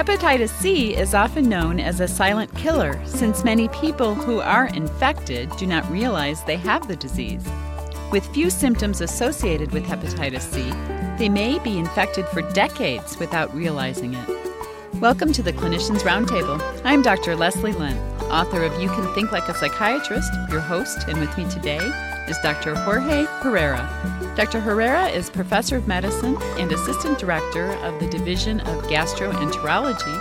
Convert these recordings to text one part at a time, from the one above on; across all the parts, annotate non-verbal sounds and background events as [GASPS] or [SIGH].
Hepatitis C is often known as a silent killer since many people who are infected do not realize they have the disease. With few symptoms associated with hepatitis C, they may be infected for decades without realizing it. Welcome to the Clinicians Roundtable. I'm Dr. Leslie Lundt, author of You Can Think Like a Psychiatrist, your host, and with me today is Dr. Jorge Herrera. Dr. Herrera is professor of medicine and assistant director of the Division of Gastroenterology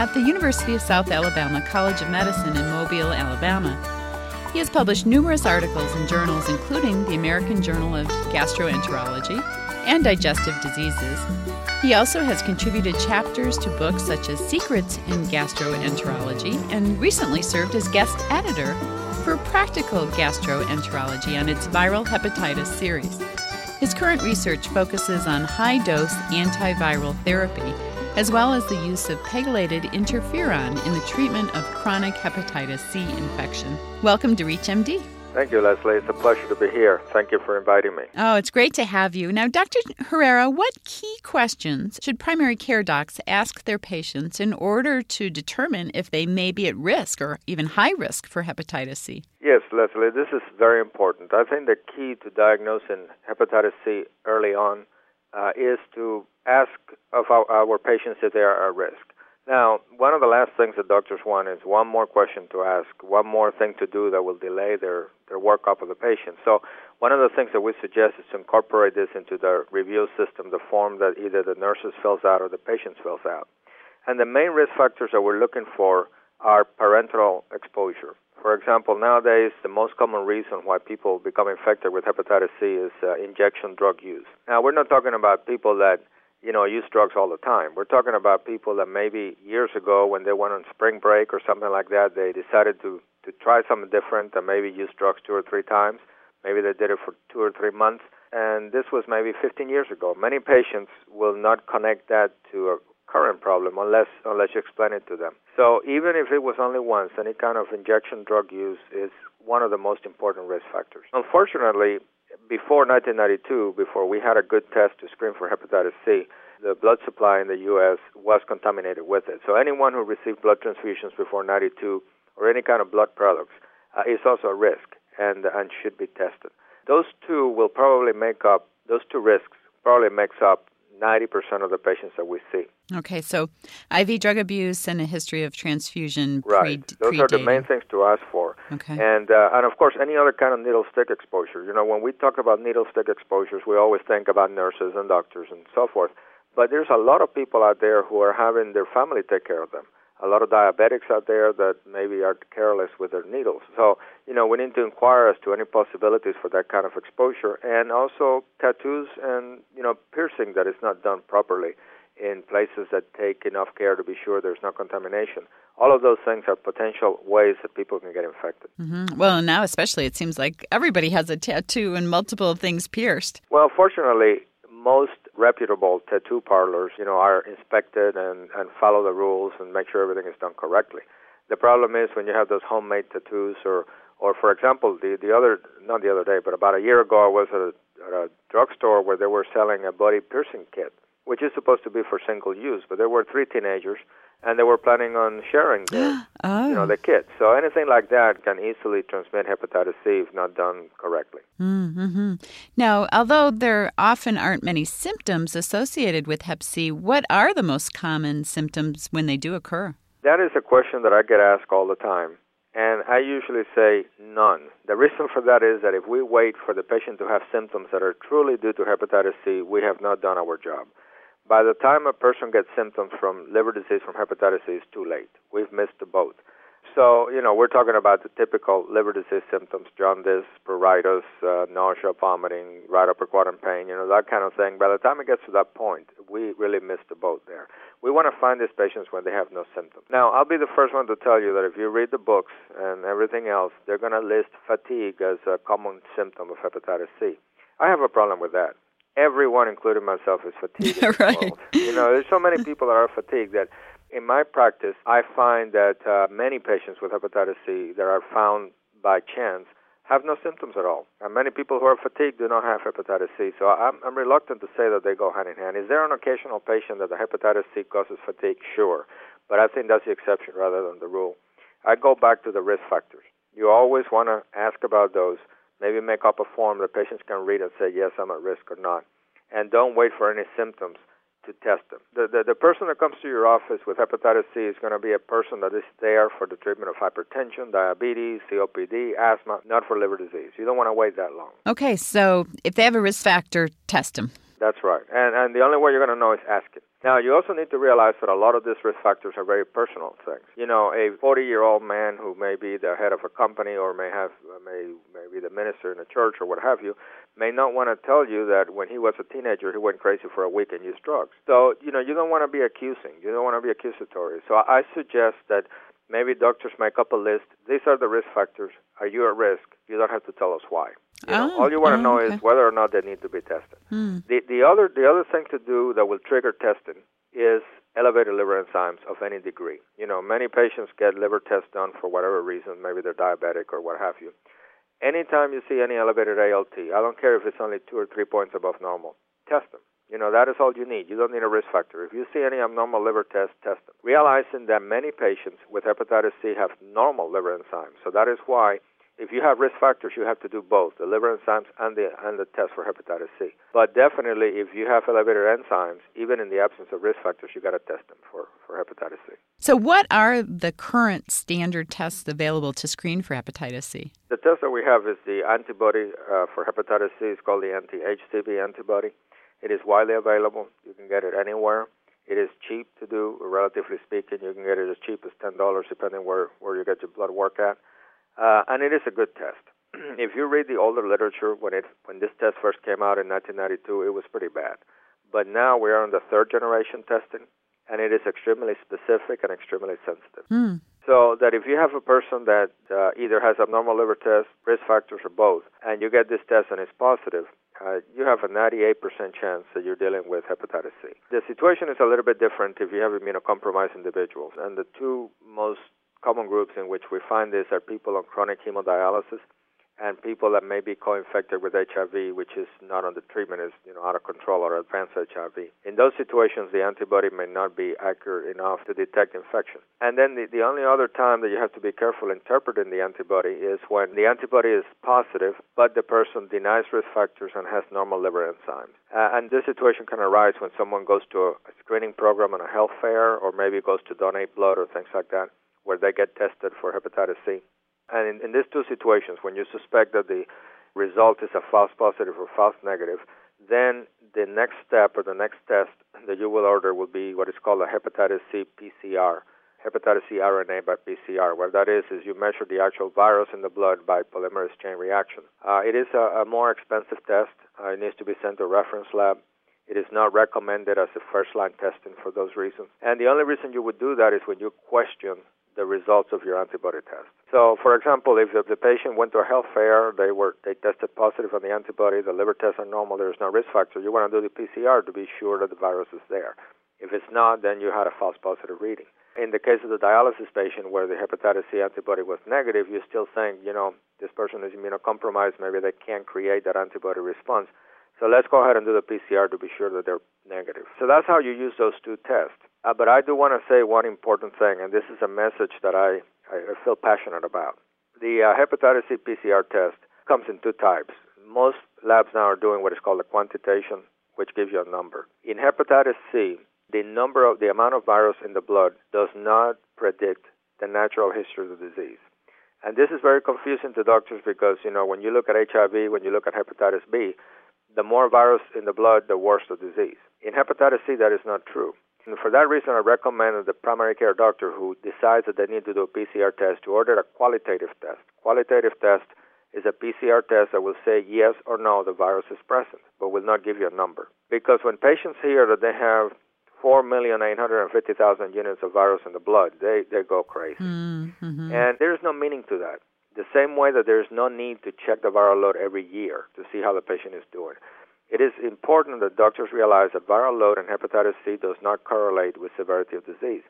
at the University of South Alabama College of Medicine in Mobile, Alabama. He has published numerous articles in journals, including the American Journal of Gastroenterology and Digestive Diseases. He also has contributed chapters to books such as Secrets in Gastroenterology and recently served as guest editor for Practical Gastroenterology on its viral hepatitis series. His current research focuses on high dose antiviral therapy, as well as the use of pegylated interferon in the treatment of chronic hepatitis C infection. Welcome to ReachMD. Thank you, Leslie. It's a pleasure to be here. Thank you for inviting me. Oh, it's great to have you. Now, Dr. Herrera, what key questions should primary care docs ask their patients in order to determine if they may be at risk or even high risk for hepatitis C? Yes, Leslie, this is very important. I think the key to diagnosing hepatitis C early on uh, is to ask of our, our patients if they are at risk. Now, one of the last things that doctors want is one more question to ask, one more thing to do that will delay their, their workup of the patient. So, one of the things that we suggest is to incorporate this into the review system, the form that either the nurses fills out or the patient fills out. And the main risk factors that we're looking for are parenteral exposure. For example, nowadays, the most common reason why people become infected with hepatitis C is uh, injection drug use. Now, we're not talking about people that you know, use drugs all the time. We're talking about people that maybe years ago, when they went on spring break or something like that, they decided to to try something different and maybe use drugs two or three times. Maybe they did it for two or three months, and this was maybe 15 years ago. Many patients will not connect that to a current problem unless unless you explain it to them. So even if it was only once, any kind of injection drug use is one of the most important risk factors. Unfortunately, before 1992, before we had a good test to screen for hepatitis C, the blood supply in the U.S. was contaminated with it. So anyone who received blood transfusions before 92 or any kind of blood products uh, is also a risk and and should be tested. Those two will probably make up those two risks probably makes up 90% of the patients that we see. Okay, so IV drug abuse and a history of transfusion. Right. Pre- Those are the main things to ask for. Okay. And uh, and of course, any other kind of needle stick exposure. You know, when we talk about needle stick exposures, we always think about nurses and doctors and so forth. But there's a lot of people out there who are having their family take care of them a lot of diabetics out there that maybe are careless with their needles. So, you know, we need to inquire as to any possibilities for that kind of exposure and also tattoos and, you know, piercing that is not done properly in places that take enough care to be sure there's no contamination. All of those things are potential ways that people can get infected. Mm-hmm. Well, now especially it seems like everybody has a tattoo and multiple things pierced. Well, fortunately, most reputable tattoo parlors, you know, are inspected and, and follow the rules and make sure everything is done correctly. The problem is when you have those homemade tattoos or or for example, the the other not the other day, but about a year ago I was at a, at a drugstore where they were selling a body piercing kit, which is supposed to be for single use, but there were three teenagers and they were planning on sharing the, oh. [GASPS] you know, the kit. So anything like that can easily transmit hepatitis C if not done correctly. Mm-hmm. Now, although there often aren't many symptoms associated with Hep C, what are the most common symptoms when they do occur? That is a question that I get asked all the time. And I usually say none. The reason for that is that if we wait for the patient to have symptoms that are truly due to hepatitis C, we have not done our job. By the time a person gets symptoms from liver disease from hepatitis C, it's too late. We've missed the boat. So, you know, we're talking about the typical liver disease symptoms, jaundice, pruritus, uh, nausea, vomiting, right upper quadrant pain, you know, that kind of thing. By the time it gets to that point, we really missed the boat there. We want to find these patients when they have no symptoms. Now, I'll be the first one to tell you that if you read the books and everything else, they're going to list fatigue as a common symptom of hepatitis C. I have a problem with that everyone, including myself, is [LAUGHS] fatigued. right. You know, there's so many people that are fatigued that in my practice, I find that uh, many patients with hepatitis C that are found by chance have no symptoms at all. And many people who are fatigued do not have hepatitis C. So I'm, I'm reluctant to say that they go hand in hand. Is there an occasional patient that the hepatitis C causes fatigue? Sure. But I think that's the exception rather than the rule. I go back to the risk factors. You always want to ask about those. Maybe make up a form that patients can read and say, yes, I'm at risk or not. And don't wait for any symptoms to test them. The, the, the person that comes to your office with hepatitis C is going to be a person that is there for the treatment of hypertension, diabetes, COPD, asthma, not for liver disease. You don't want to wait that long. Okay, so if they have a risk factor, test them. That's right. And, and the only way you're going to know is ask asking. Now, you also need to realize that a lot of these risk factors are very personal things. You know, a 40-year-old man who may be the head of a company or may have may, may be the minister in a church or what have you may not want to tell you that when he was a teenager he went crazy for a week and used drugs. So, you know, you don't want to be accusing. You don't want to be accusatory. So I suggest that maybe doctors make up a list. These are the risk factors. Are you at risk? You don't have to tell us why. You know, oh, all you want to oh, know okay. is whether or not they need to be tested. Hmm. The the other the other thing to do that will trigger testing is elevated liver enzymes of any degree. You know, many patients get liver tests done for whatever reason, maybe they're diabetic or what have you. Anytime you see any elevated ALT, I don't care if it's only two or three points above normal, test them. You know, that is all you need. You don't need a risk factor. If you see any abnormal liver test, test them. Realizing that many patients with hepatitis C have normal liver enzymes. So that is why if you have risk factors, you have to do both, the liver enzymes and the and the test for hepatitis C. But definitely if you have elevated enzymes, even in the absence of risk factors, you got to test them for, for hepatitis C. So, what are the current standard tests available to screen for hepatitis C? The test that we have is the antibody uh, for hepatitis C. It's called the anti-HCV antibody. It is widely available. You can get it anywhere. It is cheap to do, relatively speaking. You can get it as cheap as ten dollars, depending where where you get your blood work at. Uh, and it is a good test. [CLEARS THROAT] if you read the older literature, when it when this test first came out in 1992, it was pretty bad. But now we are on the third generation testing, and it is extremely specific and extremely sensitive. Hmm. So that if you have a person that uh, either has abnormal liver tests, risk factors, or both, and you get this test and it's positive, uh, you have a 98% chance that you're dealing with hepatitis C. The situation is a little bit different if you have immunocompromised individuals, and the two most common groups in which we find this are people on chronic hemodialysis and people that may be co-infected with HIV, which is not under treatment, is you know out of control or advanced HIV. In those situations, the antibody may not be accurate enough to detect infection. And then the, the only other time that you have to be careful interpreting the antibody is when the antibody is positive, but the person denies risk factors and has normal liver enzymes. Uh, and this situation can arise when someone goes to a, screening program on a health fair, or maybe goes to donate blood or things like that, where they get tested for hepatitis C. And in, in these two situations, when you suspect that the result is a false positive or false negative, then the next step or the next test that you will order will be what is called a hepatitis C PCR, hepatitis C RNA by PCR. What that is is you measure the actual virus in the blood by polymerase chain reaction. Uh, it is a, a more expensive test. Uh, it needs to be sent to a reference lab. It is not recommended as a first line testing for those reasons. And the only reason you would do that is when you question the results of your antibody test. So, for example, if the patient went to a health fair, they were they tested positive on the antibody, the liver tests are normal, there's no risk factor. You want to do the PCR to be sure that the virus is there. If it's not, then you had a false positive reading. In the case of the dialysis patient where the hepatitis C antibody was negative, you're still saying, you know, this person is immunocompromised, maybe they can't create that antibody response. So let's go ahead and do the PCR to be sure that they're negative. So that's how you use those two tests. Uh, but I do want to say one important thing, and this is a message that I, I feel passionate about. The uh, hepatitis C PCR test comes in two types. Most labs now are doing what is called a quantitation, which gives you a number. In hepatitis C, the number of the amount of virus in the blood does not predict the natural history of the disease. And this is very confusing to doctors because, you know, when you look at HIV, when you look at hepatitis B, the more virus in the blood, the worse the disease. In hepatitis C, that is not true. And for that reason, I recommend that the primary care doctor who decides that they need to do a PCR test to order a qualitative test. Qualitative test is a PCR test that will say yes or no, the virus is present, but will not give you a number. Because when patients hear that they have 4,850,000 units of virus in the blood, they, they go crazy. Mm-hmm. And there is no meaning to that. The same way that there is no need to check the viral load every year to see how the patient is doing. It is important that doctors realize that viral load in hepatitis C does not correlate with severity of disease.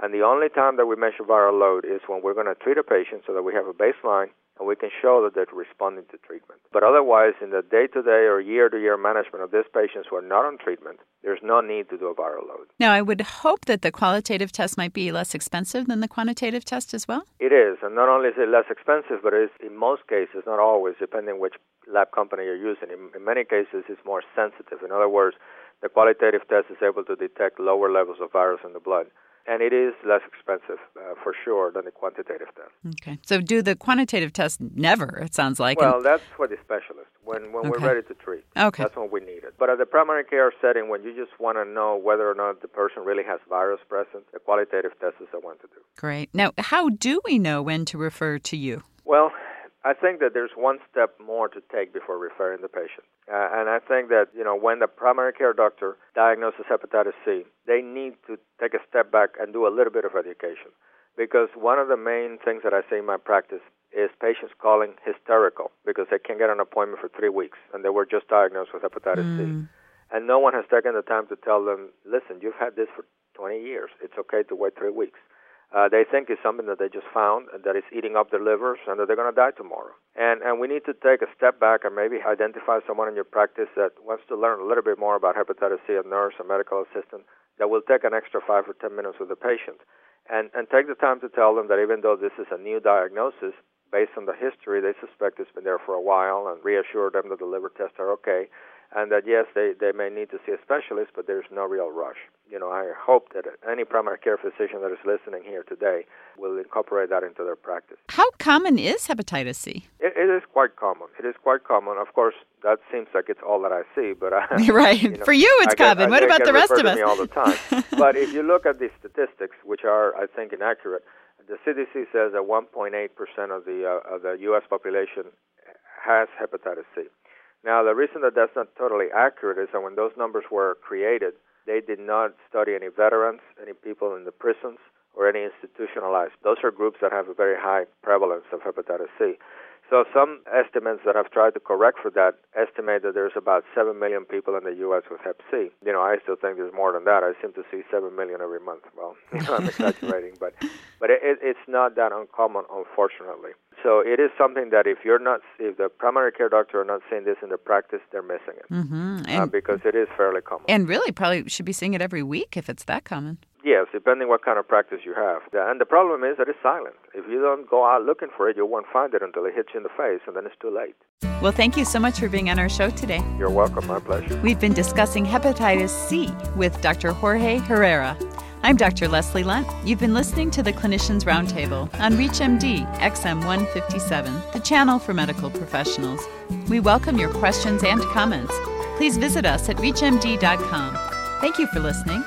And the only time that we measure viral load is when we're going to treat a patient so that we have a baseline and we can show that they're responding to treatment. But otherwise, in the day to day or year to year management of these patients who are not on treatment, there's no need to do a viral load. Now, I would hope that the qualitative test might be less expensive than the quantitative test as well? It is, and not only is it less expensive, but it is in most cases, not always, depending which lab company you're using. In, in many cases, it's more sensitive. In other words, the qualitative test is able to detect lower levels of virus in the blood and it is less expensive uh, for sure than the quantitative test. Okay. So do the quantitative test never? It sounds like. Well, that's for the specialist when when okay. we're ready to treat. Okay. That's when we need it. But at the primary care setting, when you just want to know whether or not the person really has virus present, the qualitative test is the one to do. Great. Now, how do we know when to refer to you? Well, I think that there's one step more to take before referring the patient. Uh, and I think that, you know, when the primary care doctor diagnoses hepatitis C, they need to take a step back and do a little bit of education. Because one of the main things that I see in my practice is patients calling hysterical because they can't get an appointment for three weeks and they were just diagnosed with hepatitis mm. C. And no one has taken the time to tell them, listen, you've had this for 20 years. It's okay to wait three weeks uh, they think it's something that they just found and that is eating up their livers and that they're going to die tomorrow. And and we need to take a step back and maybe identify someone in your practice that wants to learn a little bit more about hepatitis C, a nurse, a medical assistant that will take an extra five or ten minutes with the patient, and and take the time to tell them that even though this is a new diagnosis, based on the history, they suspect it's been there for a while, and reassure them that the liver tests are okay and that yes, they, they may need to see a specialist, but there's no real rush. You know, I hope that any primary care physician that is listening here today will incorporate that into their practice. How common is hepatitis C? it, it is quite common. It is quite common. Of course, that seems like it's all that I see, but I, [LAUGHS] right you know, for you, it's get, common. what about the rest of us? Me all the time. [LAUGHS] but if you look at the statistics, which are I think inaccurate, the CDC says that 1.8 percent of the uh, of the U.S. population has hepatitis C. Now, the reason that that's not totally accurate is that when those numbers were created, they did not study any veterans, any people in the prisons, or any institutionalized. Those are groups that have a very high prevalence of hepatitis C. So some estimates that I've tried to correct for that estimate that there's about 7 million people in the U.S. with Hep C. You know, I still think there's more than that. I seem to see 7 million every month. Well, [LAUGHS] you know, I'm exaggerating, but but it, it, it's not that uncommon, unfortunately. So it is something that if you're not, if the primary care doctor are not seeing this in their practice, they're missing it mm-hmm. uh, because it is fairly common. And really, probably should be seeing it every week if it's that common. Yes, depending what kind of practice you have. And the problem is that it's silent. If you don't go out looking for it, you won't find it until it hits you in the face, and then it's too late. Well, thank you so much for being on our show today. You're welcome. My pleasure. We've been discussing hepatitis C with Dr. Jorge Herrera. I'm Dr. Leslie Lundt. You've been listening to the Clinicians Roundtable on ReachMD XM 157, the channel for medical professionals. We welcome your questions and comments. Please visit us at reachmd.com. Thank you for listening